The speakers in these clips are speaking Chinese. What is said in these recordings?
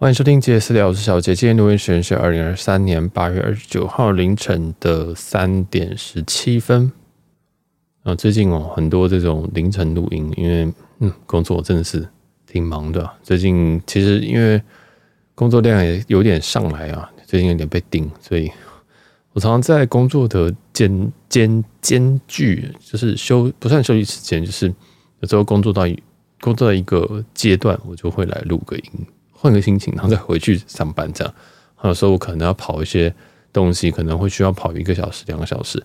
欢迎收听杰私聊，我是小杰。今天录音时间是二零二三年八月二十九号凌晨的三点十七分。啊，最近哦，很多这种凌晨录音，因为嗯，工作真的是挺忙的。最近其实因为工作量也有点上来啊，最近有点被盯，所以我常常在工作的间间间距，就是休不算休息时间，就是有时候工作到工作到一个阶段，我就会来录个音。换个心情，然后再回去上班，这样。有时候我可能要跑一些东西，可能会需要跑一个小时、两个小时，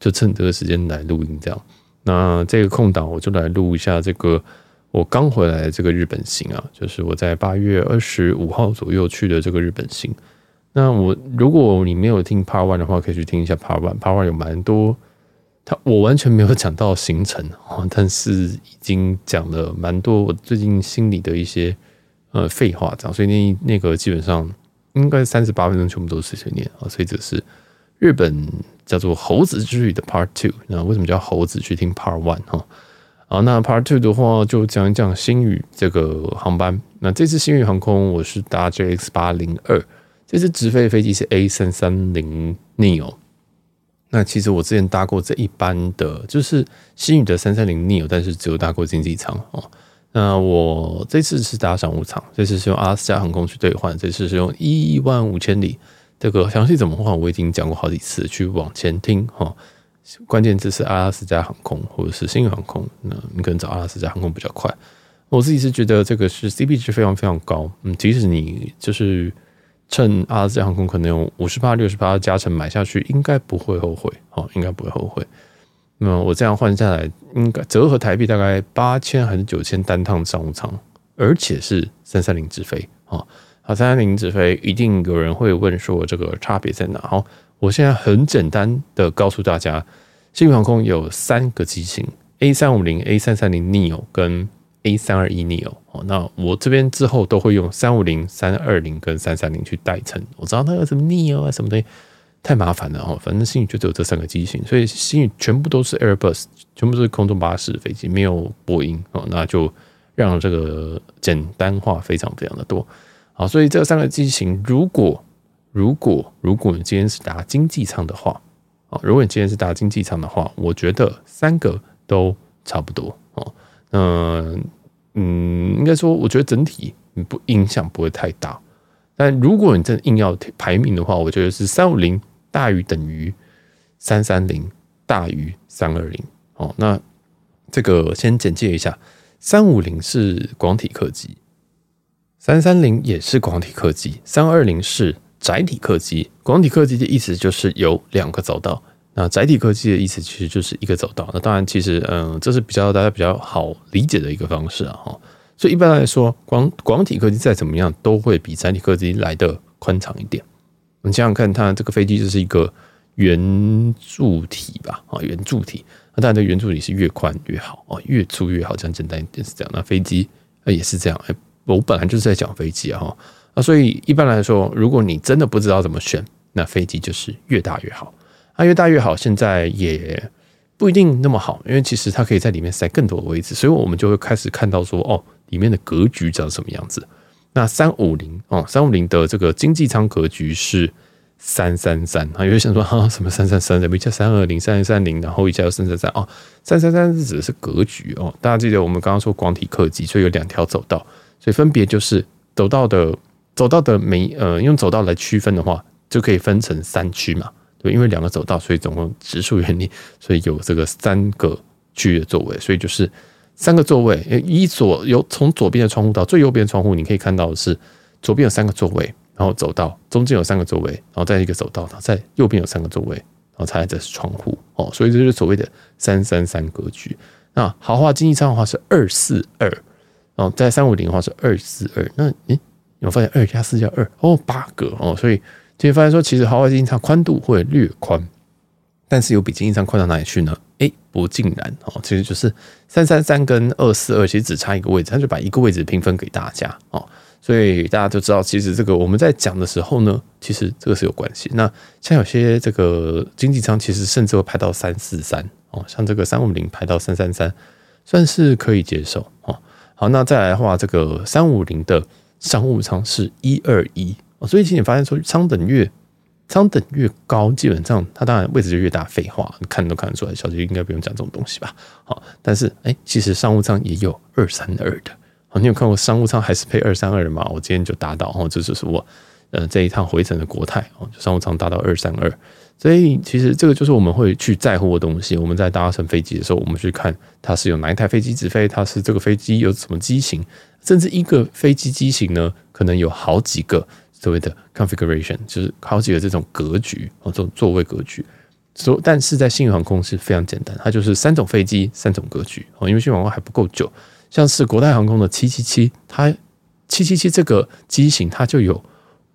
就趁这个时间来录音，这样。那这个空档，我就来录一下这个我刚回来这个日本行啊，就是我在八月二十五号左右去的这个日本行。那我如果你没有听 Part One 的话，可以去听一下 Part One。Part One 有蛮多，他我完全没有讲到行程啊，但是已经讲了蛮多我最近心里的一些。呃，废话这样，所以那那个基本上应该三十八分钟全部都是碎碎念啊，所以这是日本叫做猴子之旅的 Part Two。那为什么叫猴子？去听 Part One 哈。好，那 Part Two 的话就讲一讲星宇这个航班。那这次星宇航空我是搭 JX 八零二，这次直飞的飞机是 A 三三零 Neo。那其实我之前搭过这一班的，就是星宇的三三零 Neo，但是只有搭过经济舱哦。那我这次是搭商务舱，这次是用阿拉斯加航空去兑换，这次是用一万五千里。这个详细怎么换，我已经讲过好几次，去往前听哈。关键字是阿拉斯加航空或者是星宇航空，那你可能找阿拉斯加航空比较快。我自己是觉得这个是 CP 值非常非常高，嗯，即使你就是趁阿拉斯加航空可能有五十趴、六十趴加成买下去，应该不会后悔，哦，应该不会后悔。那么我这样换下来，应该折合台币大概八千还是九千单趟商务舱，而且是三三零直飞啊！好，三三零直飞，一定有人会问说这个差别在哪？好，我现在很简单的告诉大家，新航空有三个机型：A 三五零、A 三三零 neo 跟 A 三二一 neo。哦，那我这边之后都会用三五零、三二零跟三三零去代称。我知道那个什么 neo 啊什么东西。太麻烦了哦，反正星宇就只有这三个机型，所以星宇全部都是 Airbus，全部都是空中巴士飞机，没有波音哦，那就让这个简单化非常非常的多。好，所以这三个机型，如果如果如果你今天是搭经济舱的话，啊，如果你今天是搭经济舱的话，我觉得三个都差不多哦。嗯嗯，应该说，我觉得整体不影响不会太大。但如果你真的硬要排名的话，我觉得是三五零。大于等于三三零，大于三二零。哦，那这个先简介一下，三五零是广体客机，三三零也是广体客机，三二零是窄体客机。广体客机的意思就是有两个走道，那窄体客机的意思其实就是一个走道。那当然，其实嗯，这是比较大家比较好理解的一个方式啊。哈，所以一般来说，广广体客机再怎么样都会比窄体客机来的宽敞一点。你想想看，它这个飞机就是一个圆柱体吧？啊，圆柱体。那当然，这圆柱体是越宽越好啊，越粗越好。这样简单一点是这样。那飞机啊也是这样。哎，我本来就是在讲飞机啊，哈。那所以一般来说，如果你真的不知道怎么选，那飞机就是越大越好。啊，越大越好，现在也不一定那么好，因为其实它可以在里面塞更多的位置，所以我们就会开始看到说，哦，里面的格局长什么样子。那三五零哦，三五零的这个经济舱格局是三三三啊，有人想说啊，什么三三三，怎么一下三二零、三三零，然后一下又三三三哦，三三三是指的是格局哦。大家记得我们刚刚说广体客机，所以有两条走道，所以分别就是走道的走道的每呃用走道来区分的话，就可以分成三区嘛，对，因为两个走道，所以总共直数原理，所以有这个三个区域的座位，所以就是。三个座位，一左有从左边的窗户到最右边的窗户，你可以看到的是左边有三个座位，然后走道中间有三个座位，然后再一个走道，然后在右边有三个座位，然后才这是窗户哦，所以这就是所谓的三三三格局。那豪华经济舱的话是二四二，然后在三五零的话是二四二。那诶，有发现二加四加二哦，八个哦，所以就会发现说，其实豪华经济舱宽度会略宽。但是有比经济舱宽到哪里去呢？诶，不尽然哦，其实就是三三三跟二四二其实只差一个位置，他就把一个位置平分给大家哦，所以大家都知道，其实这个我们在讲的时候呢，其实这个是有关系。那像有些这个经济舱，其实甚至会排到三四三哦，像这个三五零排到三三三，算是可以接受哦。好，那再来的话，这个三五零的商务舱是一二一，所以其实你发现说舱等越舱等越高，基本上它当然位置就越大。废话，你看都看得出来，小姐应该不用讲这种东西吧？好，但是哎，其实商务舱也有二三二的。好，你有看过商务舱还是配二三二的吗？我今天就搭到哦，这就是我呃这一趟回程的国泰哦，商务舱搭到二三二。所以其实这个就是我们会去在乎的东西。我们在搭乘飞机的时候，我们去看它是有哪一台飞机直飞，它是这个飞机有什么机型，甚至一个飞机机型呢，可能有好几个所谓的 configuration，就是好几个这种格局哦，这种座位格局。所但是在新宇航空是非常简单，它就是三种飞机三种格局哦，因为新宇航空还不够久，像是国泰航空的七七七，它七七七这个机型它就有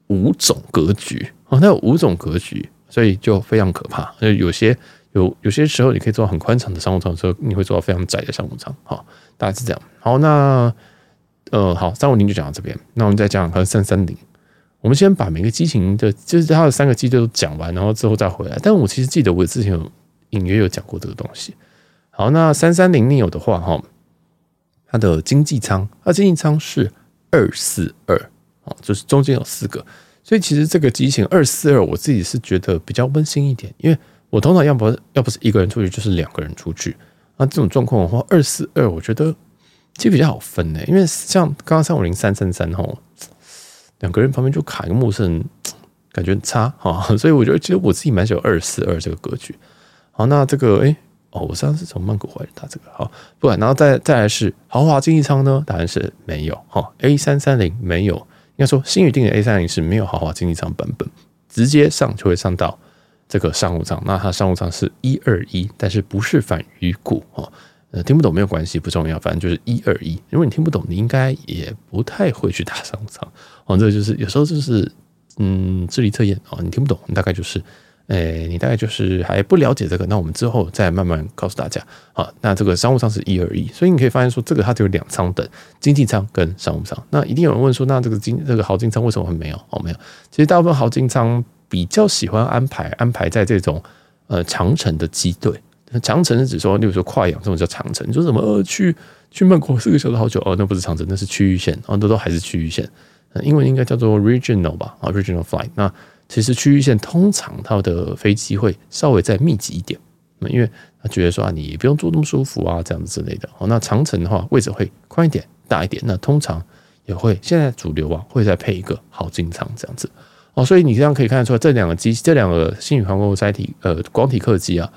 五种格局哦，它有五种格局。所以就非常可怕，就有些有有些时候你可以坐到很宽敞的商务舱的时候，你会坐到非常窄的商务舱。好，大概是这样。好，那呃，好，三五零就讲到这边。那我们再讲讲看三三零。我们先把每个机型的，就是它的三个机都讲完，然后之后再回来。但我其实记得我之前有隐约有讲过这个东西。好，那三三零 neo 的话，哈，它的经济舱，它经济舱是二四二，哦，就是中间有四个。所以其实这个机型二四二，我自己是觉得比较温馨一点，因为我通常要不要不是一个人出去，就是两个人出去。那这种状况的话，二四二我觉得其实比较好分呢，因为像刚刚三五零三三三吼，两个人旁边就卡一个陌生人，感觉很差哈。所以我觉得其实我自己蛮喜欢二四二这个格局。好，那这个哎哦，我上次从曼谷回来，它这个好不管，然后再再来是豪华经济舱呢，答案是没有哈，A 三三零没有。应该说，星宇定的 A 三零是没有豪华经济舱版本，直接上就会上到这个商务舱。那它商务舱是一二一，但是不是反鱼骨哦。呃，听不懂没有关系，不重要，反正就是一二一。如果你听不懂，你应该也不太会去打商务舱哦。这就是有时候就是嗯，智力测验哦，你听不懂，你大概就是。诶，你大概就是还不了解这个，那我们之后再慢慢告诉大家。啊，那这个商务舱是一二一，所以你可以发现说，这个它只有两舱等，经济舱跟商务舱。那一定有人问说，那这个经这个豪经舱为什么会没有？哦，没有。其实大部分豪经舱比较喜欢安排安排在这种呃长程的机队。长程是指说，例如说跨洋这种叫长程，你说什么呃去去曼谷四个小时好久哦，那不是长程，那是区域线哦，那都还是区域线。英文应该叫做 regional 吧？啊，regional flight。那其实区域线通常它的飞机会稍微再密集一点，那因为他觉得说啊，你不用坐那么舒服啊，这样子之类的。哦，那长程的话位置会宽一点、大一点，那通常也会现在主流啊会再配一个好经舱这样子。哦，所以你这样可以看得出来，这两个机，这两个新宇航空载体呃广体客机啊，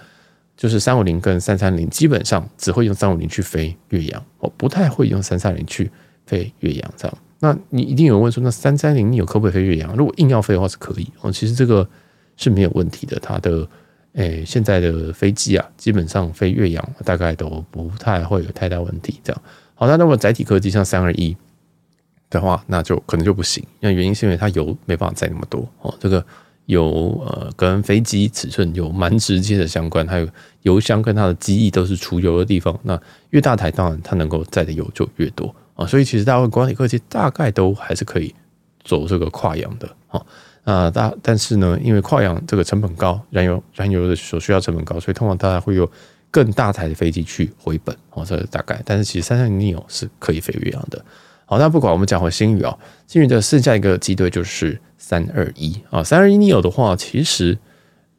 就是三五零跟三三零，基本上只会用三五零去飞越洋，哦，不太会用三三零去飞越洋这样。那你一定有人问说，那三三零你有可不可以飞越洋？如果硬要飞的话是可以哦，其实这个是没有问题的。它的诶、现在的飞机啊，基本上飞越洋大概都不太会有太大问题。这样好，那那么载体科技像三二一的话，那就可能就不行。那原因是因为它油没办法载那么多哦，这个有呃跟飞机尺寸有蛮直接的相关，还有油箱跟它的机翼都是储油的地方。那越大台，当然它能够载的油就越多。啊，所以其实大部分管理客机大概都还是可以走这个跨洋的啊。那大但是呢，因为跨洋这个成本高，燃油燃油的所需要成本高，所以通常大家会有更大台的飞机去回本哦。这大概，但是其实三三零 neo 是可以飞越洋的。好，那不管我们讲回星宇啊，星宇的剩下一个机队就是三二一啊。三二一 neo 的话，其实，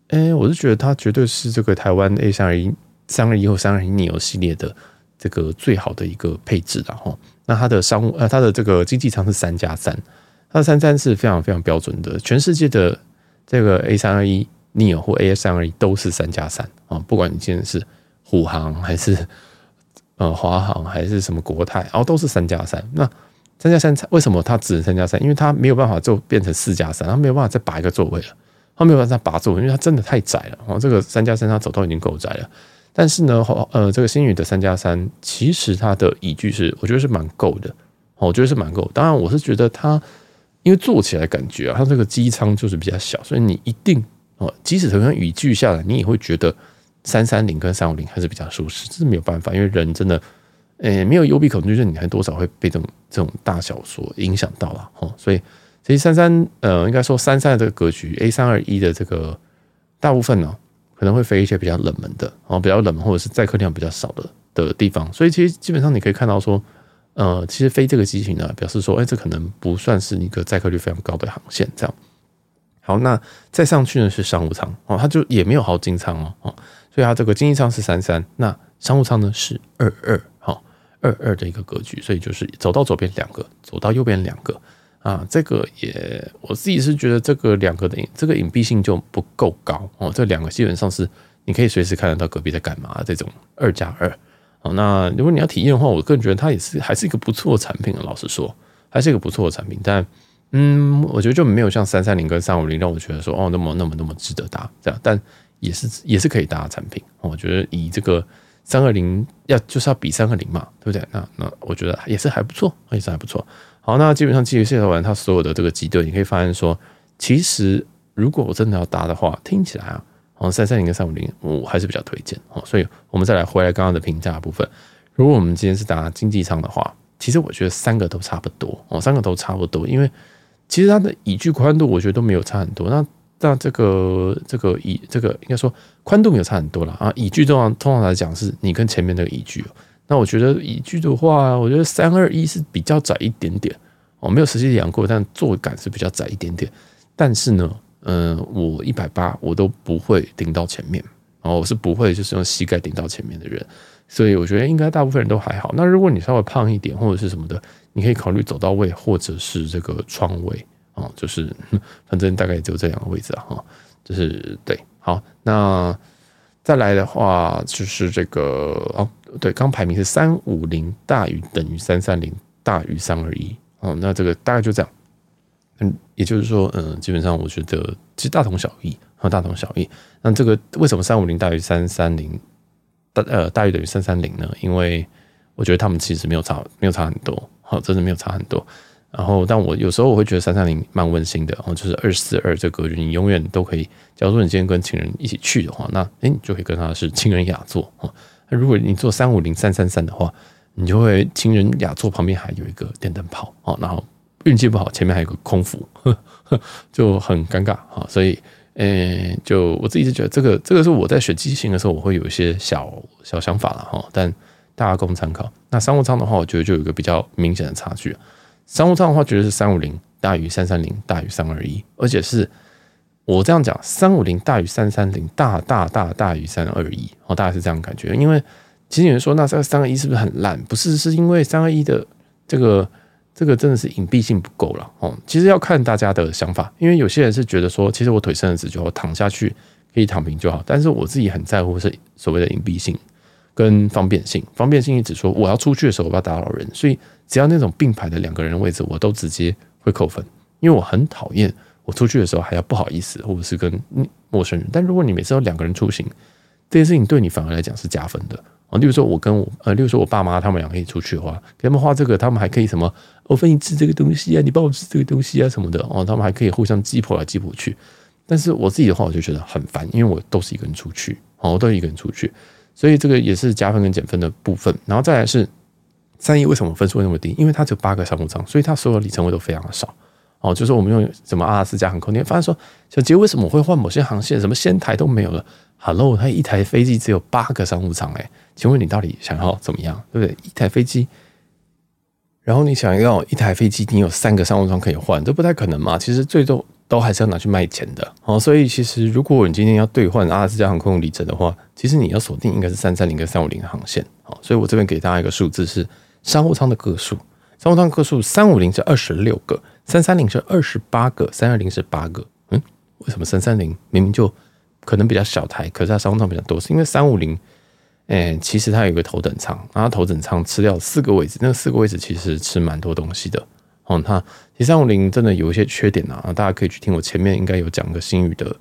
哎，我是觉得它绝对是这个台湾 A 三二一、三二一或三二一 neo 系列的这个最好的一个配置了哈。那它的商务呃，它的这个经济舱是三加三，它的三三是非常非常标准的，全世界的这个 A 三二一 neo 或 A 三二一都是三加三啊，不管你今天是虎航还是呃华航还是什么国泰，然后都是三加三。那三加三为什么它只能三加三？因为它没有办法就变成四加三，它没有办法再拔一个座位了，它没有办法再拔座位，因为它真的太窄了。哦，这个三加三它走道已经够窄了。但是呢，呃，这个星宇的三加三，其实它的椅距是，我觉得是蛮够的，我觉得是蛮够。当然，我是觉得它，因为坐起来感觉啊，它这个机舱就是比较小，所以你一定哦，即使同样椅距下来，你也会觉得三三零跟三五零还是比较舒适，这是没有办法，因为人真的，诶，没有幽闭恐惧症，就是你还多少会被这种这种大小所影响到了，哦，所以其实三三，呃，应该说三三的这个格局，A 三二一的这个大部分呢。可能会飞一些比较冷门的，哦，比较冷门或者是载客量比较少的的地方，所以其实基本上你可以看到说，呃，其实飞这个机型呢，表示说，哎，这可能不算是一个载客率非常高的航线，这样。好，那再上去呢是商务舱哦，它就也没有豪经舱哦，哦，所以它这个经济舱是三三，那商务舱呢是二二，好，二二的一个格局，所以就是走到左边两个，走到右边两个啊，这个也我自己是觉得这个两个的这个隐蔽性就不够高哦，这两个基本上是你可以随时看得到隔壁在干嘛这种二加二。好，那如果你要体验的话，我个人觉得它也是还是一个不错的产品。老实说，还是一个不错的产品。但，嗯，我觉得就没有像三三零跟三五零让我觉得说哦，那么那么那么值得搭这样。但也是也是可以搭的产品。我觉得以这个三二零要就是要比三二零嘛，对不对？那那我觉得也是还不错，也是还不错。好，那基本上基于介绍完它所有的这个机队，你可以发现说，其实如果我真的要搭的话，听起来啊。好像三三零跟三五零，我还是比较推荐哦。所以，我们再来回来刚刚的评价部分。如果我们今天是搭经济舱的话，其实我觉得三个都差不多哦，三个都差不多。因为其实它的椅距宽度，我觉得都没有差很多。那那这个这个椅这个应该说宽度没有差很多了啊。椅距通常通常来讲是你跟前面那个椅距。那我觉得椅距的话，我觉得三二一是比较窄一点点哦，没有实际量过，但坐感是比较窄一点点。但是呢。嗯，我一百八，我都不会顶到前面，然后我是不会就是用膝盖顶到前面的人，所以我觉得应该大部分人都还好。那如果你稍微胖一点或者是什么的，你可以考虑走到位或者是这个窗位啊，就是反正大概就这两个位置啊，哈，就是对。好，那再来的话就是这个哦，对，刚排名是三五零大于等于三三零大于三二一，哦，那这个大概就这样。嗯，也就是说，嗯，基本上我觉得其实大同小异，和大同小异。那这个为什么三五零大于三三零大呃大于等于三三零呢？因为我觉得他们其实没有差，没有差很多，好，真的没有差很多。然后，但我有时候我会觉得三三零蛮温馨的，然后就是二四二这个你永远都可以。假如说你今天跟情人一起去的话，那诶你就可以跟他是情人雅座啊。那如果你坐三五零三三三的话，你就会情人雅座旁边还有一个电灯泡哦，然后。运气不好，前面还有个空服，就很尴尬啊。所以，呃、欸，就我自己是觉得这个，这个是我在选机型的时候，我会有一些小小想法了哈。但大家供参考。那商务舱的话，我觉得就有一个比较明显的差距。商务舱的话，觉得是三五零大于三三零大于三二一，而且是我这样讲，三五零大于三三零大大大大于三二一哦，大概是这样感觉。因为其实有人说，那这个三二一是不是很烂？不是，是因为三二一的这个。这个真的是隐蔽性不够了哦。其实要看大家的想法，因为有些人是觉得说，其实我腿伸得直就好，躺下去可以躺平就好。但是我自己很在乎是所谓的隐蔽性跟方便性。方便性一直说我要出去的时候我不要打扰人，所以只要那种并排的两个人位置，我都直接会扣分，因为我很讨厌我出去的时候还要不好意思，或者是跟陌生人。但如果你每次都两个人出行，这件事情对你反而来讲是加分的啊。例如说，我跟我呃，例如说我爸妈他们俩可以出去的话，给他们画这个，他们还可以什么？我分你吃这个东西啊，你帮我吃这个东西啊什么的哦，他们还可以互相鸡婆来鸡婆去。但是我自己的话，我就觉得很烦，因为我都是一个人出去，哦，我都一个人出去，所以这个也是加分跟减分的部分。然后再来是三一为什么分数会那么低？因为它只有八个商务舱，所以它所有里程位都非常的少。哦，就是我们用什么阿拉斯加航空，你会发现说，小杰为什么会换某些航线？什么仙台都没有了。Hello，它一台飞机只有八个商务舱，哎，请问你到底想要怎么样，对不对？一台飞机，然后你想要一台飞机，你有三个商务舱可以换，这不太可能嘛？其实最终都还是要拿去卖钱的。哦，所以其实如果你今天要兑换阿拉斯加航空里程的话，其实你要锁定应该是三三零跟三五零的航线。好，所以我这边给大家一个数字是商务舱的个数，商务舱个数三五零是二十六个，三三零是二十八个，三二零是八个。嗯，为什么三三零明明就可能比较小台，可是它商务舱比较多，是因为三五零，诶，其实它有一个头等舱，然后头等舱吃掉四个位置，那四个位置其实吃蛮多东西的哦。那其实三五零真的有一些缺点啊，大家可以去听我前面应该有讲个新宇的，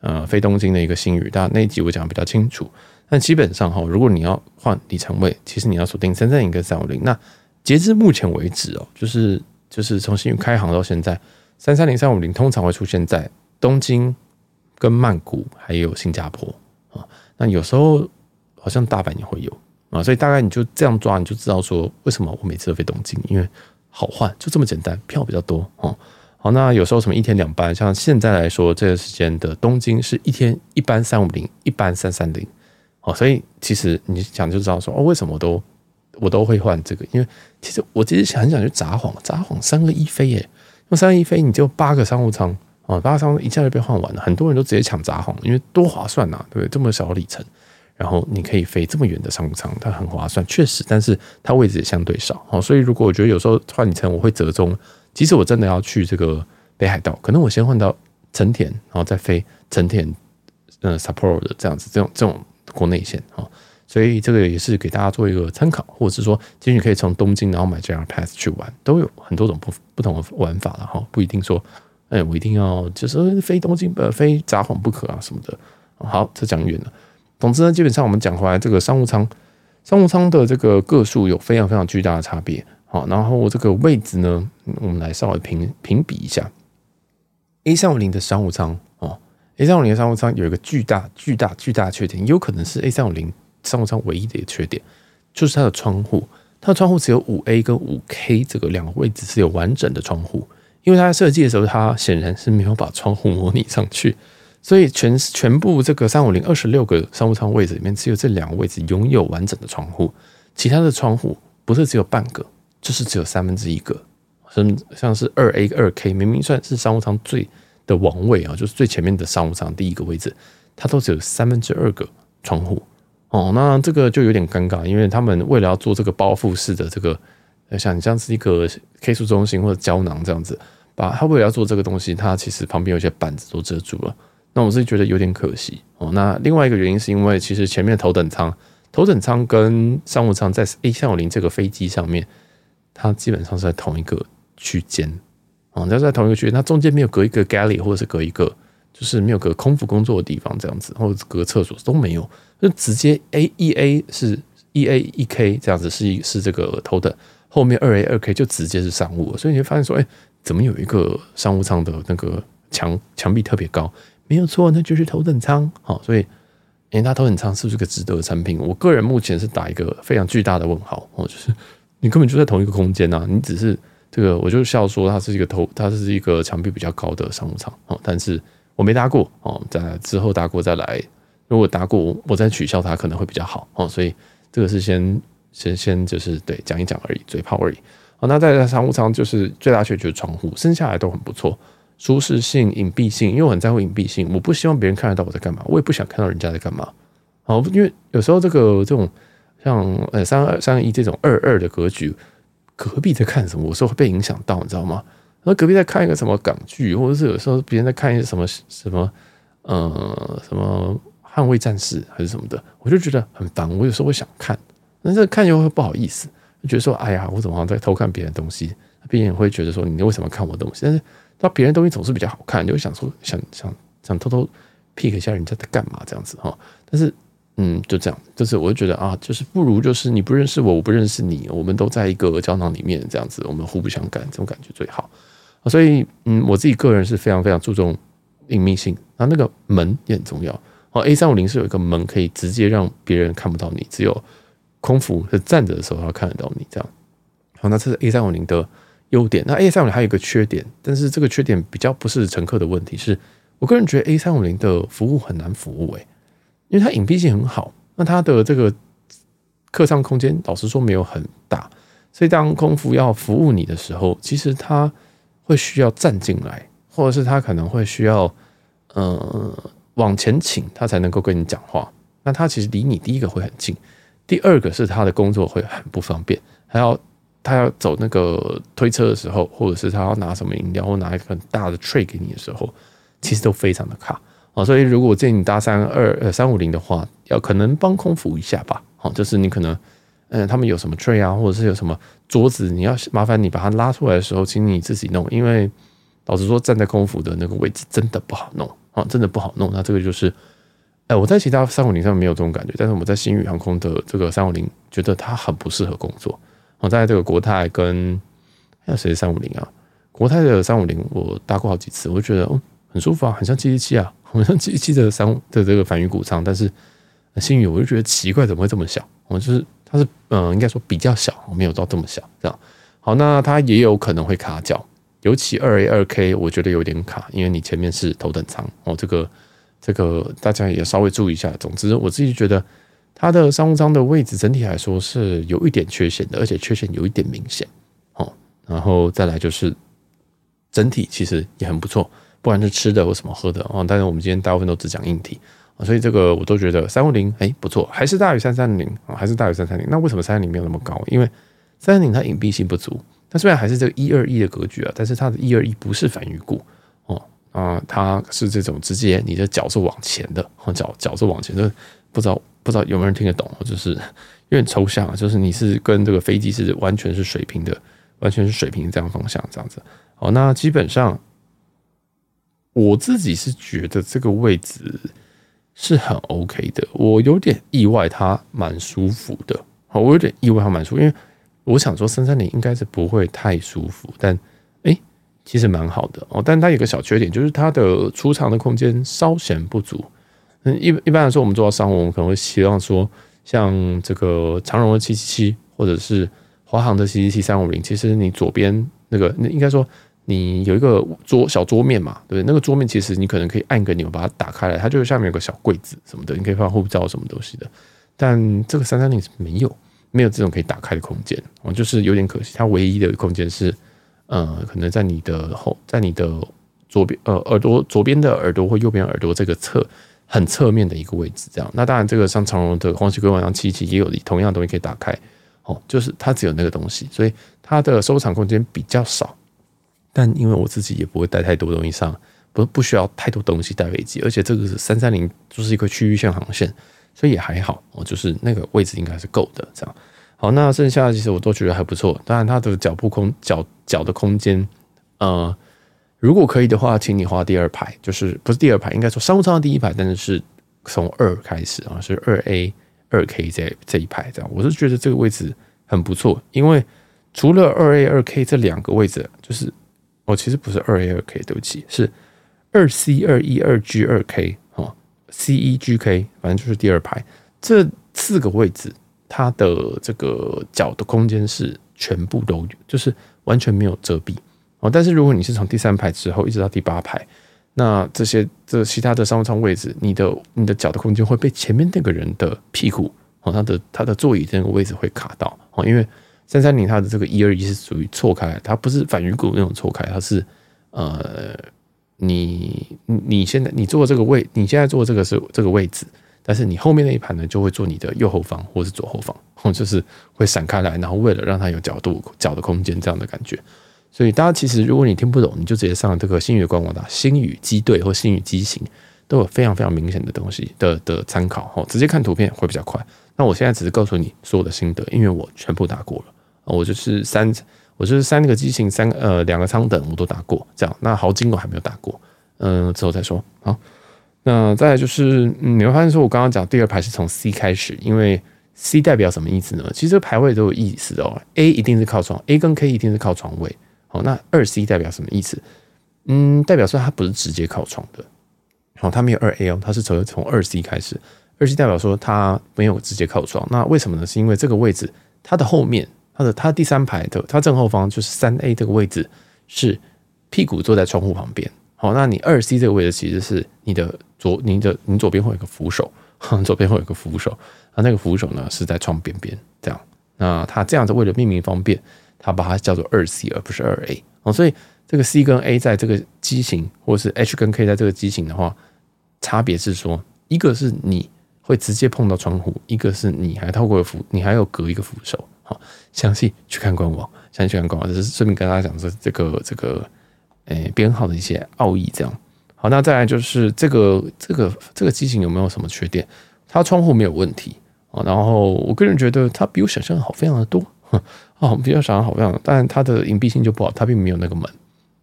呃，飞东京的一个新宇，大家那一集我讲的比较清楚。但基本上哈，如果你要换里程位，其实你要锁定三三零跟三五零。那截至目前为止哦，就是就是从新宇开航到现在，三三零、三五零通常会出现在东京。跟曼谷还有新加坡啊，那有时候好像大阪也会有啊，所以大概你就这样抓，你就知道说为什么我每次都飞东京，因为好换，就这么简单，票比较多哦。好，那有时候什么一天两班，像现在来说，这个时间的东京是一天一班三五零，一班三三零，哦，所以其实你想就知道说哦，为什么都我都会换这个，因为其实我其实很想去札幌，札幌三个一飞耶，用三个一飞你就八个商务舱啊，八个商务一下就被换完了，很多人都直接抢札幌，因为多划算呐、对不对？这么小的里程，然后你可以飞这么远的商务舱，它很划算，确实，但是它位置也相对少，哦，所以如果我觉得有时候换里程，我会折中，即使我真的要去这个北海道，可能我先换到成田，然后再飞成田，呃，Sapporo 的这样子，这种这种国内线啊。所以这个也是给大家做一个参考，或者是说，其实你可以从东京然后买 JR Pass 去玩，都有很多种不不同的玩法了哈，不一定说，哎，我一定要就是飞东京呃飞札幌不可啊什么的。好，这讲远了。总之呢，基本上我们讲回来，这个商务舱，商务舱的这个个数有非常非常巨大的差别。好，然后这个位置呢，我们来稍微评评比一下。A 三五零的商务舱哦，A 三五零的商务舱有一个巨大巨大巨大的缺点，有可能是 A 三五零。商务舱唯一的一个缺点就是它的窗户，它的窗户只有五 A 跟五 K 这个两个位置是有完整的窗户，因为它设计的时候，它显然是没有把窗户模拟上去，所以全全部这个三五零二十六个商务舱位置里面，只有这两个位置拥有完整的窗户，其他的窗户不是只有半个，就是只有三分之一个，像像是二 A 二 K，明明算是商务舱最的王位啊，就是最前面的商务舱第一个位置，它都只有三分之二个窗户。哦，那这个就有点尴尬，因为他们为了要做这个包覆式的这个，像你像是一个 K 书中心或者胶囊这样子，把它为了要做这个东西，它其实旁边有些板子都遮住了。那我是觉得有点可惜哦。那另外一个原因是因为其实前面头等舱、头等舱跟商务舱在 A 三五零这个飞机上面，它基本上是在同一个区间哦，它在同一个区间，它中间没有隔一个 galley 或者是隔一个，就是没有隔空服工作的地方这样子，或者隔厕所都没有。就直接 A 一 A 是一 A 一 K 这样子是是这个头等，后面二 A 二 K 就直接是商务，所以你会发现说，哎，怎么有一个商务舱的那个墙墙壁特别高？没有错，那就是头等舱。好，所以，哎，它头等舱是不是个值得的产品？我个人目前是打一个非常巨大的问号。哦，就是你根本就在同一个空间呐，你只是这个，我就笑说它是一个头，它是一个墙壁比较高的商务舱。哦，但是我没搭过哦，在之后搭过再来。如果搭过，我再取消它可能会比较好哦，所以这个是先先先就是对讲一讲而已，嘴炮而已。好，那在商务舱就是最大缺就是窗户，剩下来都很不错，舒适性、隐蔽性，因为我很在乎隐蔽性，我不希望别人看得到我在干嘛，我也不想看到人家在干嘛。好，因为有时候这个这种像呃三二三一这种二二的格局，隔壁在看什么，有时候会被影响到，你知道吗？那隔壁在看一个什么港剧，或者是有时候别人在看一些什么什么呃什么。捍卫战士还是什么的，我就觉得很烦。我有时候会想看，但是看又会不好意思，就觉得说：“哎呀，我怎么好像在偷看别人东西？”别人也会觉得说：“你为什么看我的东西？”但是，那别人东西总是比较好看，就会想说：“想想想偷偷 pick 一下人家在干嘛这样子哈。”但是，嗯，就这样，就是我就觉得啊，就是不如就是你不认识我，我不认识你，我们都在一个胶囊里面这样子，我们互不相干，这种感觉最好。所以，嗯，我自己个人是非常非常注重隐秘性，那那个门也很重要。哦，A 三五零是有一个门可以直接让别人看不到你，只有空服是站着的时候他看得到你这样。好，那这是 A 三五零的优点。那 A 三五零还有一个缺点，但是这个缺点比较不是乘客的问题，是我个人觉得 A 三五零的服务很难服务诶、因为它隐蔽性很好，那它的这个客舱空间老实说没有很大，所以当空服要服务你的时候，其实他会需要站进来，或者是他可能会需要嗯。呃往前倾，他才能够跟你讲话。那他其实离你第一个会很近，第二个是他的工作会很不方便，还要他要走那个推车的时候，或者是他要拿什么饮料或拿一个很大的 tray 给你的时候，其实都非常的卡啊。所以如果建议你搭三二呃三五零的话，要可能帮空服一下吧。好，就是你可能嗯，他们有什么 tray 啊，或者是有什么桌子，你要麻烦你把它拉出来的时候，请你自己弄，因为老实说，站在空服的那个位置真的不好弄。啊，真的不好弄。那这个就是，哎，我在其他三五零上没有这种感觉，但是我们在星宇航空的这个三五零，觉得它很不适合工作。我在这个国泰跟还有谁三五零啊？国泰的三五零我搭过好几次，我就觉得哦很舒服啊，很像七七七啊，很像七七七的三的这个帆鱼谷仓。但是星宇我就觉得奇怪，怎么会这么小？我就是它是嗯、应该说比较小，没有到这么小这样。好，那它也有可能会卡脚。尤其二 A 二 K，我觉得有点卡，因为你前面是头等舱哦，这个这个大家也稍微注意一下。总之，我自己觉得它的商务舱的位置整体来说是有一点缺陷的，而且缺陷有一点明显哦。然后再来就是整体其实也很不错，不管是吃的或什么喝的哦。但是我们今天大部分都只讲硬体啊，所以这个我都觉得三五零哎不错，还是大于三三零啊，还是大于三三零。那为什么三三零没有那么高？因为三三零它隐蔽性不足。它虽然还是这个一二一的格局啊，但是它的一二一不是反鱼骨哦啊，它是这种直接你的脚是往前的，脚脚是往前的。不知道不知道有没有人听得懂，就是有点抽象啊。就是你是跟这个飞机是完全是水平的，完全是水平这样方向这样子。好，那基本上我自己是觉得这个位置是很 OK 的。我有点意外，它蛮舒服的。好，我有点意外，它蛮舒服，因为我想说三三零应该是不会太舒服，但哎、其实蛮好的哦。但它有个小缺点，就是它的储藏的空间稍显不足。一一般来说，我们做到商务，我们可能会希望说，像这个长荣的七七七，或者是华航的七七七三五零，其实你左边那个，那应该说你有一个桌小桌面嘛，对不对？那个桌面其实你可能可以按个钮把它打开来，它就是下面有个小柜子什么的，你可以放护照什么东西的。但这个三三零是没有，没有这种可以打开的空间，哦，就是有点可惜。它唯一的空间是，呃，可能在你的后，在你的左边，呃，耳朵左边的耳朵或右边耳朵这个侧。很侧面的一个位置，这样。那当然，这个像长荣的黄芪归万七七也有同样的东西可以打开，哦，就是它只有那个东西，所以它的收藏空间比较少。但因为我自己也不会带太多东西上，不不需要太多东西带飞机，而且这个是三三零，就是一个区域线航线，所以也还好哦，就是那个位置应该是够的。这样，好，那剩下的其实我都觉得还不错。当然，它的脚部空脚脚的空间，呃。如果可以的话，请你画第二排，就是不是第二排，应该说商务舱的第一排，但是是从二开始啊，是二 A、二 K 这这一排这样。我是觉得这个位置很不错，因为除了二 A、二 K 这两个位置，就是哦，其实不是二 A、二 K，对不起，是二 C、二 E、二 G、二 K 啊，C、E、G、K，反正就是第二排这四个位置，它的这个脚的空间是全部都有，就是完全没有遮蔽。但是如果你是从第三排之后一直到第八排，那这些这其他的商务舱位置，你的你的脚的空间会被前面那个人的屁股哦，他的他的座椅这个位置会卡到哦，因为三三零它的这个一二一是属于错开，它不是反鱼骨那种错开，它是呃，你你现在你坐这个位，你现在坐这个是这个位置，但是你后面那一排呢就会坐你的右后方或是左后方，哦，就是会闪开来，然后为了让它有角度脚的空间这样的感觉。所以大家其实，如果你听不懂，你就直接上这个星宇官网打“星宇机队”或“星宇机型”，都有非常非常明显的东西的的参考哈。直接看图片会比较快。那我现在只是告诉你所有的心得，因为我全部打过了。我就是三，我就是三个机型，三呃两个舱等我都打过。这样，那豪金我还没有打过，嗯、之后再说。好，那再来就是，嗯，你会发现说我刚刚讲第二排是从 C 开始，因为 C 代表什么意思呢？其实排位都有意思哦。A 一定是靠窗，A 跟 K 一定是靠床位。那二 C 代表什么意思？嗯，代表说它不是直接靠窗的。好，它没有二 A 哦，它是从从二 C 开始。二 C 代表说它没有直接靠窗。那为什么呢？是因为这个位置它的后面，它的它第三排的它正后方就是三 A 这个位置是屁股坐在窗户旁边。好，那你二 C 这个位置其实是你的左，你的你左边会有个扶手，左边会有个扶手，啊，那个扶手呢是在窗边边这样。那它这样子为了命名方便。它把它叫做二 C 而不是二 A 哦，所以这个 C 跟 A 在这个机型，或者是 H 跟 K 在这个机型的话，差别是说，一个是你会直接碰到窗户，一个是你还透过扶，你还要隔一个扶手。好，详细去看官网，详细去看官网，这是顺便跟大家讲说这个这个诶编号的一些奥义。这样好，那再来就是这个这个这个机型有没有什么缺点？它窗户没有问题啊，然后我个人觉得它比我想象的好非常的多。哦，比较想要好样，但它的隐蔽性就不好，它并没有那个门。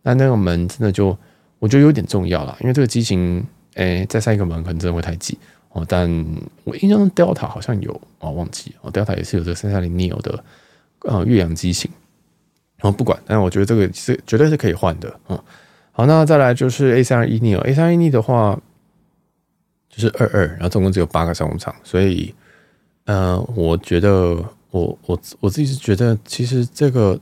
那那个门真的就我觉得有点重要啦，因为这个机型，诶、欸，再塞一个门可能真的会太挤哦。但我印象中 Delta 好像有哦，忘记哦，Delta 也是有这个三三零 Neo 的呃越洋机型。哦，不管，但我觉得这个是绝对是可以换的。嗯，好，那再来就是 A 三二一 Neo，A 三二一 Neo 的话就是二二，然后总共只有八个商务舱，所以呃，我觉得。我我我自己是觉得，其实这个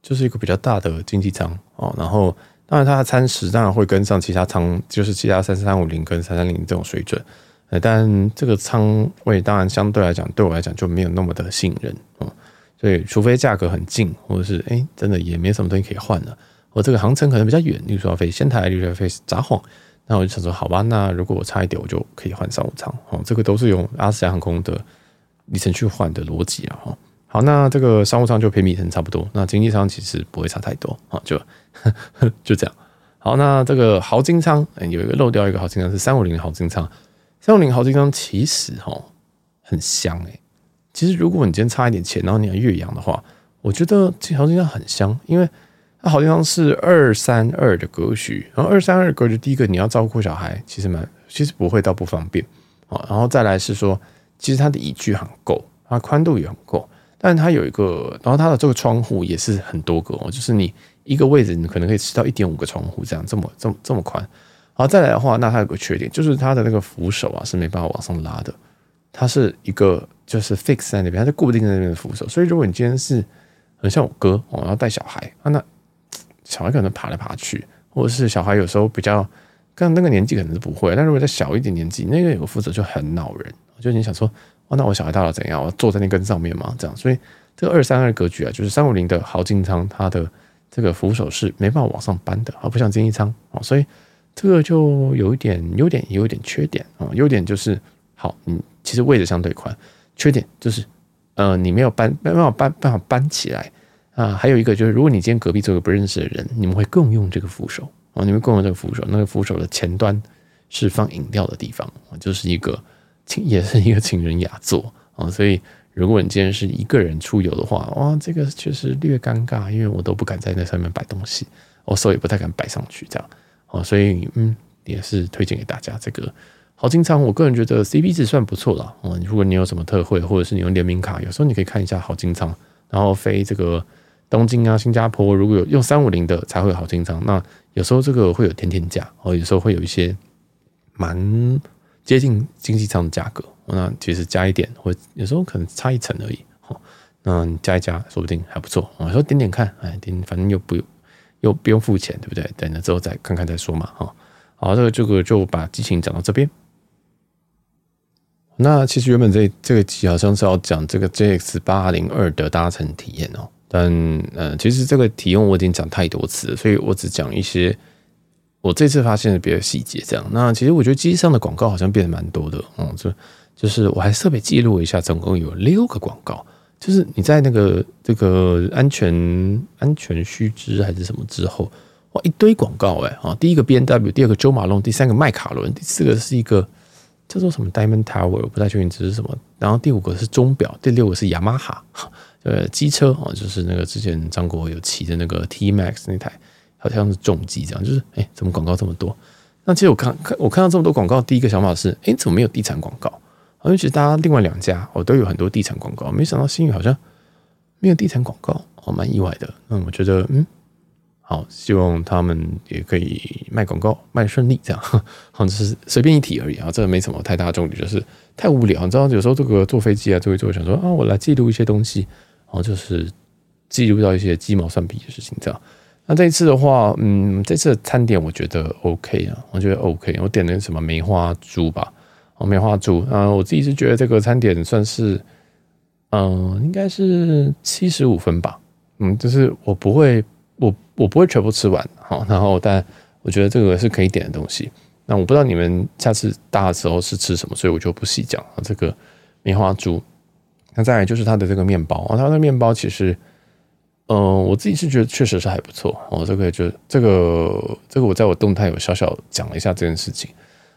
就是一个比较大的经济舱哦。然后，当然它的餐食当然会跟上其他舱，就是其他三三五零跟三三零这种水准。呃，但这个仓位当然相对来讲，对我来讲就没有那么的信任哦。所以，除非价格很近，或者是哎，真的也没什么东西可以换了，或这个航程可能比较远，例如说飞仙台，例如说要飞札幌，那我就想说，好吧，那如果我差一点，我就可以换商务舱哦。这个都是用阿斯亚航空的里程去换的逻辑啊。哈，好，那这个商务舱就偏里程差不多，那经济舱其实不会差太多啊，就 就这样。好，那这个豪金舱有一个漏掉一个豪金舱是三五零的豪金舱，三五零豪金舱其实哈很香哎、其实，如果你今天差一点钱，然后你要越洋的话，我觉得这豪金舱很香，因为它豪金舱是二三二的格局，然后二三二格局，第一个你要照顾小孩，其实蛮其实不会到不方便啊，然后再来是说，其实它的椅距很够，它宽度也很够，但它有一个，然后它的这个窗户也是很多个哦，就是你一个位置你可能可以吃到一点五个窗户这样，这么这么这么宽。好，再来的话，那它有个缺点，就是它的那个扶手啊是没办法往上拉的，它是一个。就是 fix 在那边，它就固定在那边的扶手。所以如果你今天是很像我哥哦，然后带小孩啊，那 小孩可能爬来爬去，或者是小孩有时候比较跟那个年纪可能是不会。但如果再小一点年纪，那个有个扶手就很恼人。就你想说，哦，那我小孩大了怎样？我坐在那根上面嘛，这样。所以这个二三二格局啊，就是三五零的豪进舱，它的这个扶手是没办法往上搬的啊，不像经济舱啊。所以这个就有一点优点，也有一点缺点啊。优点就是好，你其实位置相对宽。缺点就是，呃，你没有搬，没办法搬，办法搬起来啊。还有一个就是，如果你今天隔壁坐个不认识的人，你们会共用这个扶手啊。你们共用这个扶手，那个扶手的前端是放饮料的地方，就是一个，也是一个情人雅座啊。所以，如果你今天是一个人出游的话，哇，这个确实略尴尬，因为我都不敢在那上面摆东西，我手也不太敢摆上去，这样啊。所以，嗯，也是推荐给大家这个。豪金舱，我个人觉得 CP 值算不错了。嗯，如果你有什么特惠，或者是你用联名卡，有时候你可以看一下豪金舱，然后飞这个东京啊、新加坡，如果有用三五零的才会有豪金舱。那有时候这个会有天天价，哦，有时候会有一些蛮接近经济舱的价格。那其实加一点，或有时候可能差一层而已。哦，那加一加，说不定还不错。有时候点点看，哎，点反正又不用又不用付钱，对不对？等了之后再看看再说嘛。哈，好，这个这个就把机型讲到这边。那其实原本这这个集好像是要讲这个 JX 八零二的搭乘体验哦，但呃，其实这个体验我已经讲太多次了，所以我只讲一些我这次发现的别的细节。这样，那其实我觉得机上的广告好像变得蛮多的，嗯，就就是我还特别记录一下，总共有六个广告，就是你在那个这个安全安全须知还是什么之后，哇，一堆广告哎啊，第一个 BMW，第二个周马龙，第三个迈卡伦，第四个是一个。叫做什么 Diamond Tower，我不太确定这是什么。然后第五个是钟表，第六个是雅马哈，呃，机车哦，就是那个之前张国有骑的那个 T Max 那台，好像是重机这样。就是哎，怎么广告这么多？那其实我看看我看到这么多广告，第一个想法是，哎，怎么没有地产广告？因为其实大家另外两家哦都有很多地产广告，没想到星宇好像没有地产广告，哦，蛮意外的。那我觉得，嗯。好，希望他们也可以卖广告卖顺利，这样，好，就是随便一提而已啊，这个没什么太大重点，就是太无聊。你知道，有时候这个坐飞机啊，坐一坐想说啊，我来记录一些东西，然后就是记录到一些鸡毛蒜皮的事情，这样。那这一次的话，嗯，这次的餐点我觉得 OK 啊，我觉得 OK。我点了什么梅花猪吧，哦，梅花猪啊，我自己是觉得这个餐点算是，嗯，应该是七十五分吧，嗯，就是我不会。我我不会全部吃完，好，然后但我觉得这个是可以点的东西。那我不知道你们下次搭的时候是吃什么，所以我就不细讲。这个梅花猪，那再来就是它的这个面包啊，它的面包其实，嗯、我自己是觉得确实是还不错哦。这个就这个这个我在我动态有小小讲了一下这件事情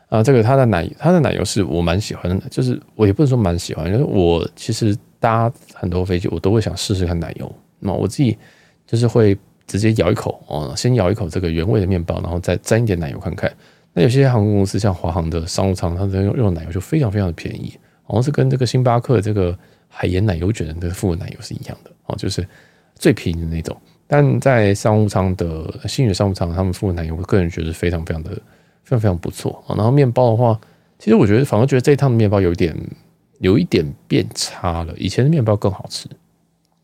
啊。这个它的奶它的奶油是我蛮喜欢的，就是我也不能说蛮喜欢，就是我其实搭很多飞机我都会想试试看奶油。那我自己就是会。直接咬一口哦，先咬一口这个原味的面包，然后再沾一点奶油看看。那有些航空公司像华航的商务舱，它的用用奶油就非常非常的便宜，好像是跟这个星巴克这个海盐奶油卷的附的奶油是一样的哦，就是最便宜的那种。但在商务舱的星宇商务舱，他们附的奶油，我个人觉得非常非常的非常非常不错。然后面包的话，其实我觉得反而觉得这一趟的面包有一点有一点变差了，以前的面包更好吃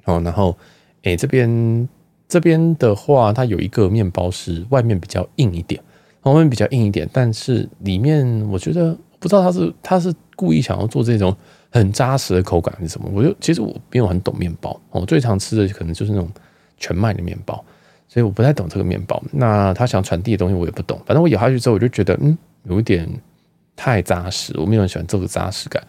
哦。然后诶这边。这边的话，它有一个面包是外面比较硬一点，外面比较硬一点，但是里面我觉得不知道他是他是故意想要做这种很扎实的口感是什么。我就其实我没有很懂面包，我最常吃的可能就是那种全麦的面包，所以我不太懂这个面包。那他想传递的东西我也不懂，反正我咬下去之后我就觉得嗯，有一点太扎实，我没有很喜欢这个扎实感。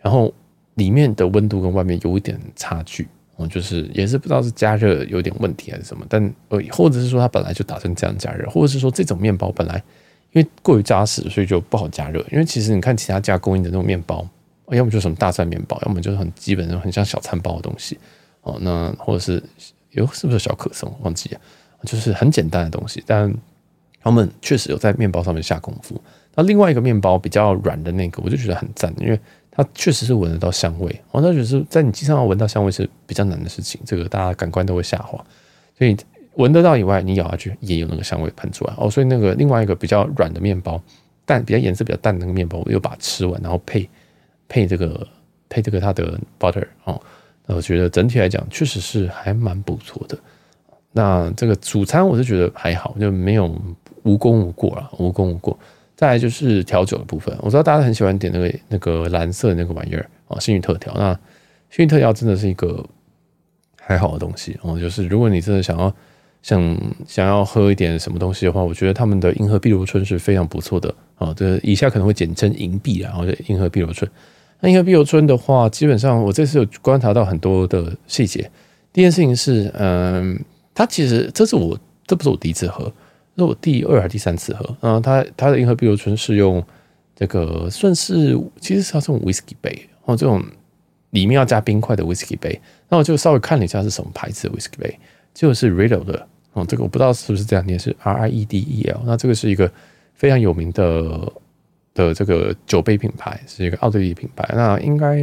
然后里面的温度跟外面有一点差距。就是也是不知道是加热有点问题还是什么，但呃，或者是说它本来就打算这样加热，或者是说这种面包本来因为过于扎实，所以就不好加热。因为其实你看其他家供应的那种面包，要么就是什么大蒜面包，要么就是很基本的很像小餐包的东西哦。那或者是有是不是小可颂忘记了，就是很简单的东西，但他们确实有在面包上面下功夫。那另外一个面包比较软的那个，我就觉得很赞，因为。它确实是闻得到香味，哦，那就是在你机上要闻到香味是比较难的事情，这个大家感官都会下滑，所以闻得到以外，你咬下去也有那个香味喷出来哦。所以那个另外一个比较软的面包，淡比较颜色比较淡的那个面包，我又把它吃完，然后配配这个配这个它的 butter 哦，那我觉得整体来讲确实是还蛮不错的。那这个主餐我是觉得还好，就没有无功无过了，无功无过。再来就是调酒的部分，我知道大家很喜欢点那个那个蓝色的那个玩意儿啊，幸运特调。那幸运特调真的是一个还好的东西哦，就是如果你真的想要想想要喝一点什么东西的话，我觉得他们的银河碧螺春是非常不错的啊。这以下可能会简称银碧啊，然后银河碧螺春。那银河碧螺春的话，基本上我这次有观察到很多的细节。第一件事情是，嗯，它其实这是我这不是我第一次喝。是我第二还是第三次喝？嗯，它它的银河碧螺春是用这个算是其实是它这种 whisky 杯哦，这种里面要加冰块的 whisky 杯。那我就稍微看了一下是什么牌子的 whisky 杯，就是 Riedel 的哦。这个我不知道是不是这样念，是 R I E D E L。那这个是一个非常有名的的这个酒杯品牌，是一个奥地利品牌。那应该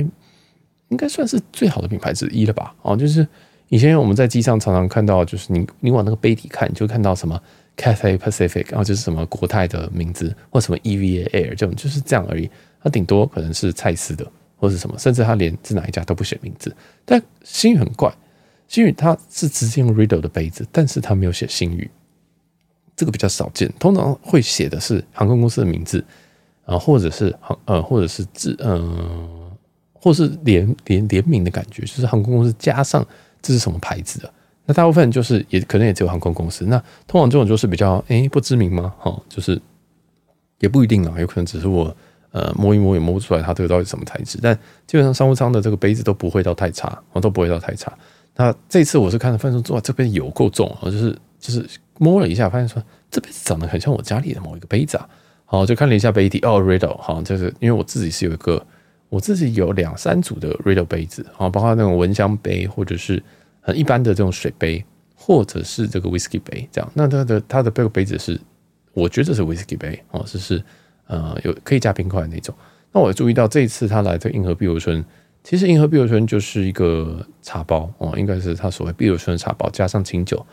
应该算是最好的品牌之一了吧？哦，就是以前我们在机上常常看到，就是你你往那个杯底看，就看到什么。Cathay Pacific，然后就是什么国泰的名字，或什么 EVA Air 这种，就是这样而已。它顶多可能是蔡司的，或是什么，甚至它连是哪一家都不写名字。但星宇很怪，星宇它是直接用 Riddle 的杯子，但是它没有写星宇，这个比较少见。通常会写的是航空公司的名字啊，或者是航呃，或者是字嗯，或是联联联名的感觉，就是航空公司加上这是什么牌子的。那大部分就是也可能也只有航空公司。那通常这种就是比较诶、不知名吗？哈，就是也不一定啊，有可能只是我呃摸一摸也摸不出来它这个到底什么材质。但基本上商务舱的这个杯子都不会到太差，哦都不会到太差。那这次我是看了发现说哇这边有够重啊，就是就是摸了一下发现说这杯子长得很像我家里的某一个杯子啊。好，就看了一下杯底哦，riddle，好，就是因为我自己是有一个我自己有两三组的 riddle 杯子啊，包括那种蚊香杯或者是很。一般的这种水杯，或者是这个 whisky 杯，这样，那它的它的这个杯子是，我觉得是 whisky 杯哦，是是呃有可以加冰块那种。那我注意到这一次他来的银河碧螺春，其实银河碧螺春就是一个茶包哦，应该是他所谓碧螺春的茶包，加上清酒，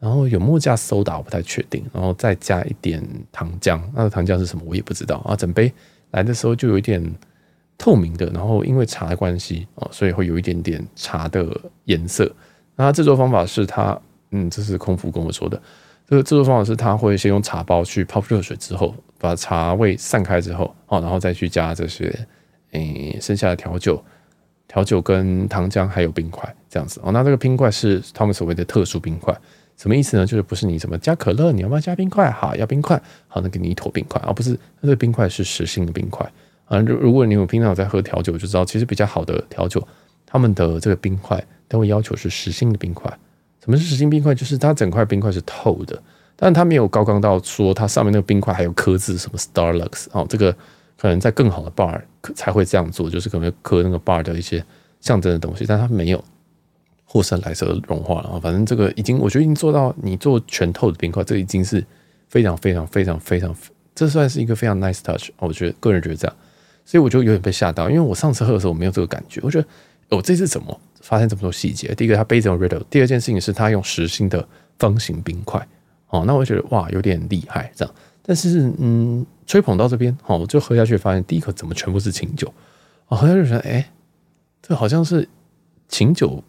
然后有没有加 soda 我不太确定，然后再加一点糖浆，那个糖浆是什么我也不知道啊。整杯来的时候就有一点。透明的，然后因为茶的关系啊，所以会有一点点茶的颜色。那制作方法是它，嗯，这是空服跟我说的。这个制作方法是他会先用茶包去泡热水之后，把茶味散开之后，哦，然后再去加这些，诶，剩下的调酒、调酒跟糖浆还有冰块这样子哦。那这个冰块是他们所谓的特殊冰块，什么意思呢？就是不是你什么加可乐，你要不要加冰块？好，要冰块，好，那给你一坨冰块，而不是那个冰块是实心的冰块。啊，如如果你有平常有在喝调酒，就知道其实比较好的调酒，他们的这个冰块都会要求是实心的冰块。什么是实心冰块？就是它整块冰块是透的，但它没有高刚到说它上面那个冰块还有刻字什么 Starlux 哦，这个可能在更好的 bar 才会这样做，就是可能刻那个 bar 的一些象征的东西，但它没有霍山莱色融化了啊。反正这个已经，我觉得已经做到你做全透的冰块，这已经是非常非常非常非常，这算是一个非常 nice touch。我觉得个人觉得这样。所以我就有点被吓到，因为我上次喝的时候我没有这个感觉。我觉得我这次怎么发现这么多细节？第一个，它杯子用 Riedel；第二件事情是它用实心的方形冰块。哦，那我觉得哇，有点厉害这样。但是嗯，吹捧到这边，哦，我就喝下去，发现第一口怎么全部是清酒？我喝下去觉得，哎，这好像是清酒，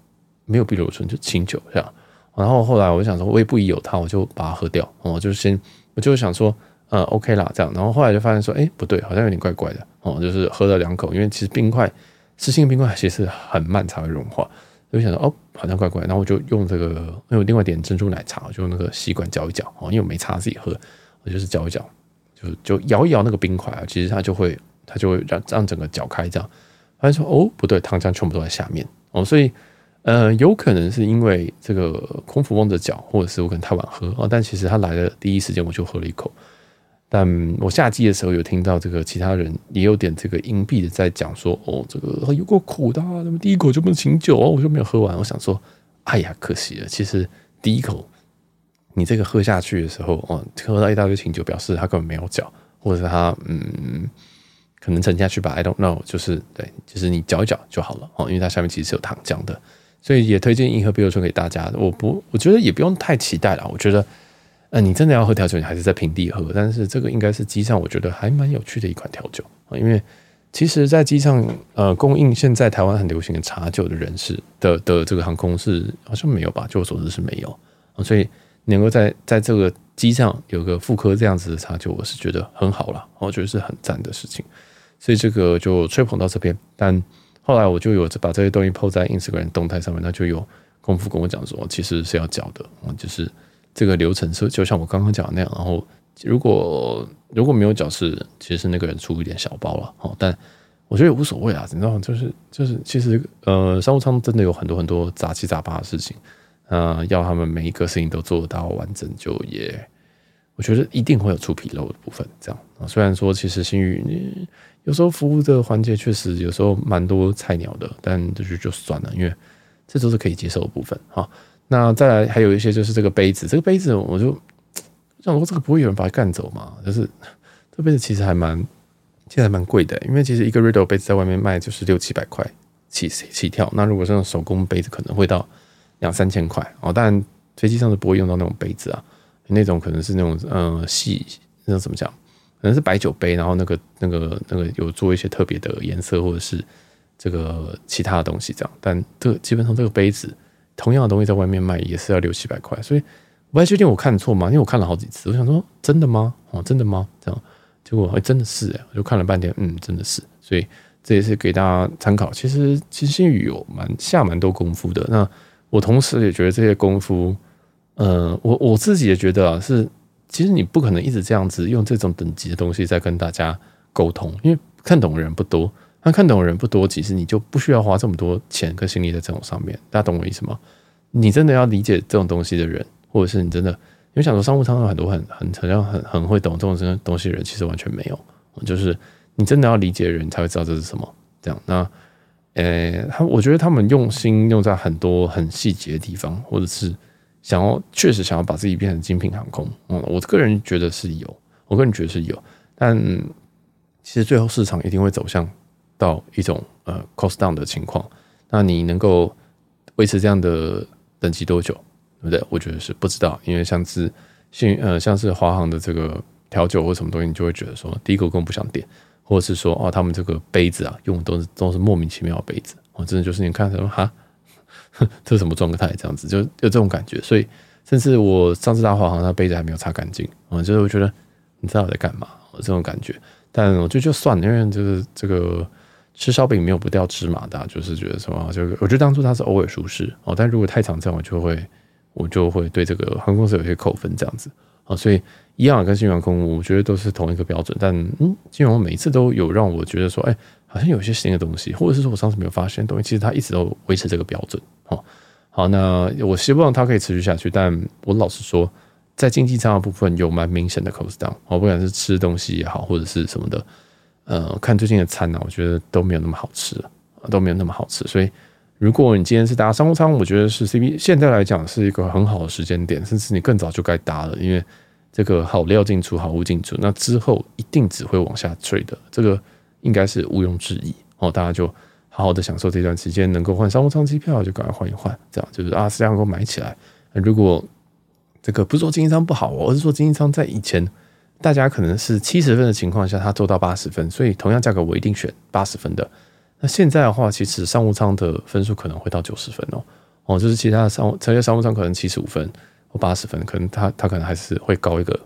没有碧螺春，就清酒这样。然后后来我就想说，我也不疑有他，我就把它喝掉。我就先我就想说。呃 OK 啦，这样，然后后来就发现说，哎，不对，好像有点怪怪的哦，就是喝了两口，因为其实冰块湿性冰块其实很慢才会融化，就想说哦，好像怪怪，然后我就用这个，因为我另外点珍珠奶茶，我就用那个吸管搅一搅哦，因为我没茶自己喝，我就是搅一搅，就就摇一摇那个冰块啊，其实它就会它就会让让整个搅开这样，发现说哦不对，糖浆全部都在下面哦，所以。呃，有可能是因为这个空腹忘着脚，或者是我可能太晚喝啊。但其实他来的第一时间我就喝了一口。但我下机的时候有听到这个其他人也有点这个硬币的在讲说，哦，这个有够苦的，怎么第一口就不能醒酒哦？我就没有喝完。我想说，哎呀，可惜了。其实第一口你这个喝下去的时候，哦，喝到一大堆清酒，表示他根本没有搅，或者他嗯可能沉下去吧。I don't know，就是对，就是你搅一搅就好了哦，因为它下面其实是有糖浆的。所以也推荐银河碧螺春给大家。我不，我觉得也不用太期待了。我觉得，呃，你真的要喝调酒，你还是在平地喝。但是这个应该是机上我觉得还蛮有趣的一款调酒啊。因为其实，在机上呃供应现在台湾很流行的茶酒的人士的的这个航空是好像没有吧？据我所知是没有。所以能够在在这个机上有个复刻这样子的茶酒，我是觉得很好了。我觉得是很赞的事情。所以这个就吹捧到这边，但。后来我就有把这些东西 po 在 Instagram 动态上面，那就有功夫跟我讲说，其实是要缴的，就是这个流程是就像我刚刚讲的那样。然后如果如果没有缴，是其实是那个人出一点小包了，哦，但我觉得也无所谓啊，你知道？就是就是其实呃商务舱真的有很多很多杂七杂八的事情，呃，要他们每一个事情都做到完整，就也我觉得一定会有出纰漏的部分。这样啊，虽然说其实新宇你。有时候服务的环节确实有时候蛮多菜鸟的，但就是就算了，因为这都是可以接受的部分。哈，那再来还有一些就是这个杯子，这个杯子我就想说这个不会有人把它干走嘛？就是这杯子其实还蛮，其实还蛮贵的，因为其实一个 Riddle 杯子在外面卖就是六七百块起起跳，那如果是那种手工杯子可能会到两三千块哦。当然飞机上是不会用到那种杯子啊，那种可能是那种呃细那种怎么讲？可能是白酒杯，然后那个、那个、那个有做一些特别的颜色，或者是这个其他的东西这样。但这基本上这个杯子，同样的东西在外面卖也是要六七百块，所以我不太确定我看错吗？因为我看了好几次，我想说真的吗？哦，真的吗？这样结果哎，真的是哎，我就看了半天，嗯，真的是。所以这也是给大家参考。其实其实星宇有蛮下蛮多功夫的。那我同时也觉得这些功夫，呃，我我自己也觉得啊是。其实你不可能一直这样子用这种等级的东西在跟大家沟通，因为看懂的人不多。那看懂的人不多，其实你就不需要花这么多钱跟心力在这种上面。大家懂我意思吗？你真的要理解这种东西的人，或者是你真的，因为想说商务舱有很多很很好像很很会懂这种东西的人，其实完全没有。就是你真的要理解的人才会知道这是什么。这样，那呃，他我觉得他们用心用在很多很细节的地方，或者是。想要确实想要把自己变成精品航空，嗯，我个人觉得是有，我个人觉得是有，但其实最后市场一定会走向到一种呃 cost down 的情况。那你能够维持这样的等级多久，对不对？我觉得是不知道，因为像是幸呃像是华航的这个调酒或什么东西，你就会觉得说，第一个我更不想点，或者是说哦，他们这个杯子啊用的都是都是莫名其妙的杯子，哦，真的就是你看什么哈。这是什么状态？这样子就有这种感觉，所以甚至我上次搭华航，他杯子还没有擦干净，啊，就是我觉得你知道我在干嘛，这种感觉。但我觉得就算了，因为就是这个吃烧饼没有不掉芝麻的，就是觉得什么，就我觉得当初它是偶尔舒适哦，但如果太常这样，我就会我就会对这个航空公司有些扣分这样子啊。所以一样跟新航空，我觉得都是同一个标准，但嗯，新航每一次都有让我觉得说，哎。好像有些新的东西，或者是说我上次没有发现的东西，其实它一直都维持这个标准。好，好，那我希望它可以持续下去。但我老实说，在经济舱的部分有蛮明显的 cost down。哦，不管是吃东西也好，或者是什么的，呃，看最近的餐呢，我觉得都没有那么好吃，都没有那么好吃。所以，如果你今天是搭商务舱，我觉得是 CP 现在来讲是一个很好的时间点，甚至你更早就该搭了，因为这个好料进出，好物进出，那之后一定只会往下坠的。这个。应该是毋庸置疑哦，大家就好好的享受这段时间，能够换商务舱机票就赶快换一换，这样就是啊，这样给我买起来。如果这个不是说经济舱不好，而是说经济舱在以前大家可能是七十分的情况下，它做到八十分，所以同样价格我一定选八十分的。那现在的话，其实商务舱的分数可能会到九十分哦，哦，就是其他的商务，这些商务舱可能七十五分或八十分，可能它它可能还是会高一个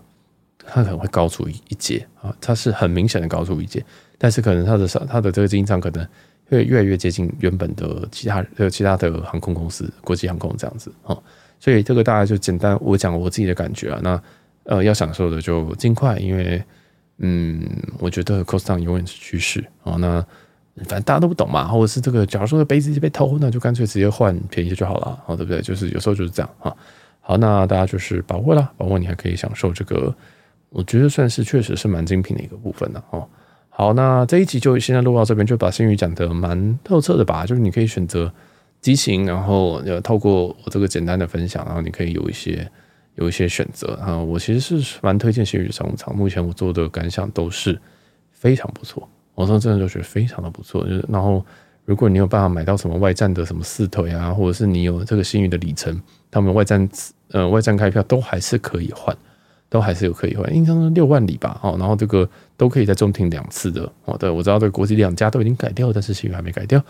它可能会高出一一截啊，它是很明显的高出一截，但是可能它的它的这个经营账可能会越来越接近原本的其他呃其他的航空公司，国际航空这样子啊，所以这个大概就简单我讲我自己的感觉啊，那呃要享受的就尽快，因为嗯，我觉得 cost down 永远是趋势啊，那反正大家都不懂嘛，或者是这个假如说杯子被偷，那就干脆直接换便宜就好了，好对不对？就是有时候就是这样啊。好，那大家就是把握了，把握你还可以享受这个，我觉得算是确实是蛮精品的一个部分了哦。好，那这一集就现在录到这边，就把新宇讲得蛮透彻的吧。就是你可以选择机型，然后呃透过我这个简单的分享，然后你可以有一些有一些选择啊。我其实是蛮推荐新宇的商务舱，目前我做的感想都是非常不错，我说真的就觉得非常的不错。就是然后如果你有办法买到什么外站的什么四腿啊，或者是你有这个新宇的里程。他们外站，呃，外站开票都还是可以换，都还是有可以换，应该是六万里吧，哦，然后这个都可以在中庭两次的，哦，对，我知道这个国际两家都已经改掉，但是新宇还没改掉，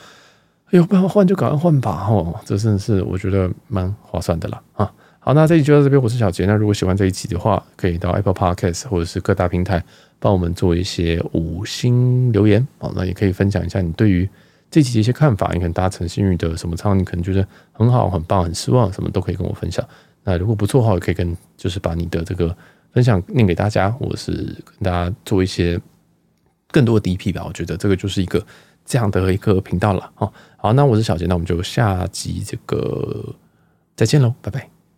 有办法换就赶快换吧，哦，这真的是我觉得蛮划算的啦。啊。好，那这一集就到这边，我是小杰，那如果喜欢这一集的话，可以到 Apple Podcast 或者是各大平台帮我们做一些五星留言，哦，那也可以分享一下你对于。这期的一些看法，你可能搭乘新宇的什么舱，你可能觉得很好、很棒、很失望，什么都可以跟我分享。那如果不错的话，也可以跟就是把你的这个分享念给大家，或者是跟大家做一些更多的 DP 吧。我觉得这个就是一个这样的一个频道了。啊，好，那我是小杰，那我们就下集这个再见喽，拜拜。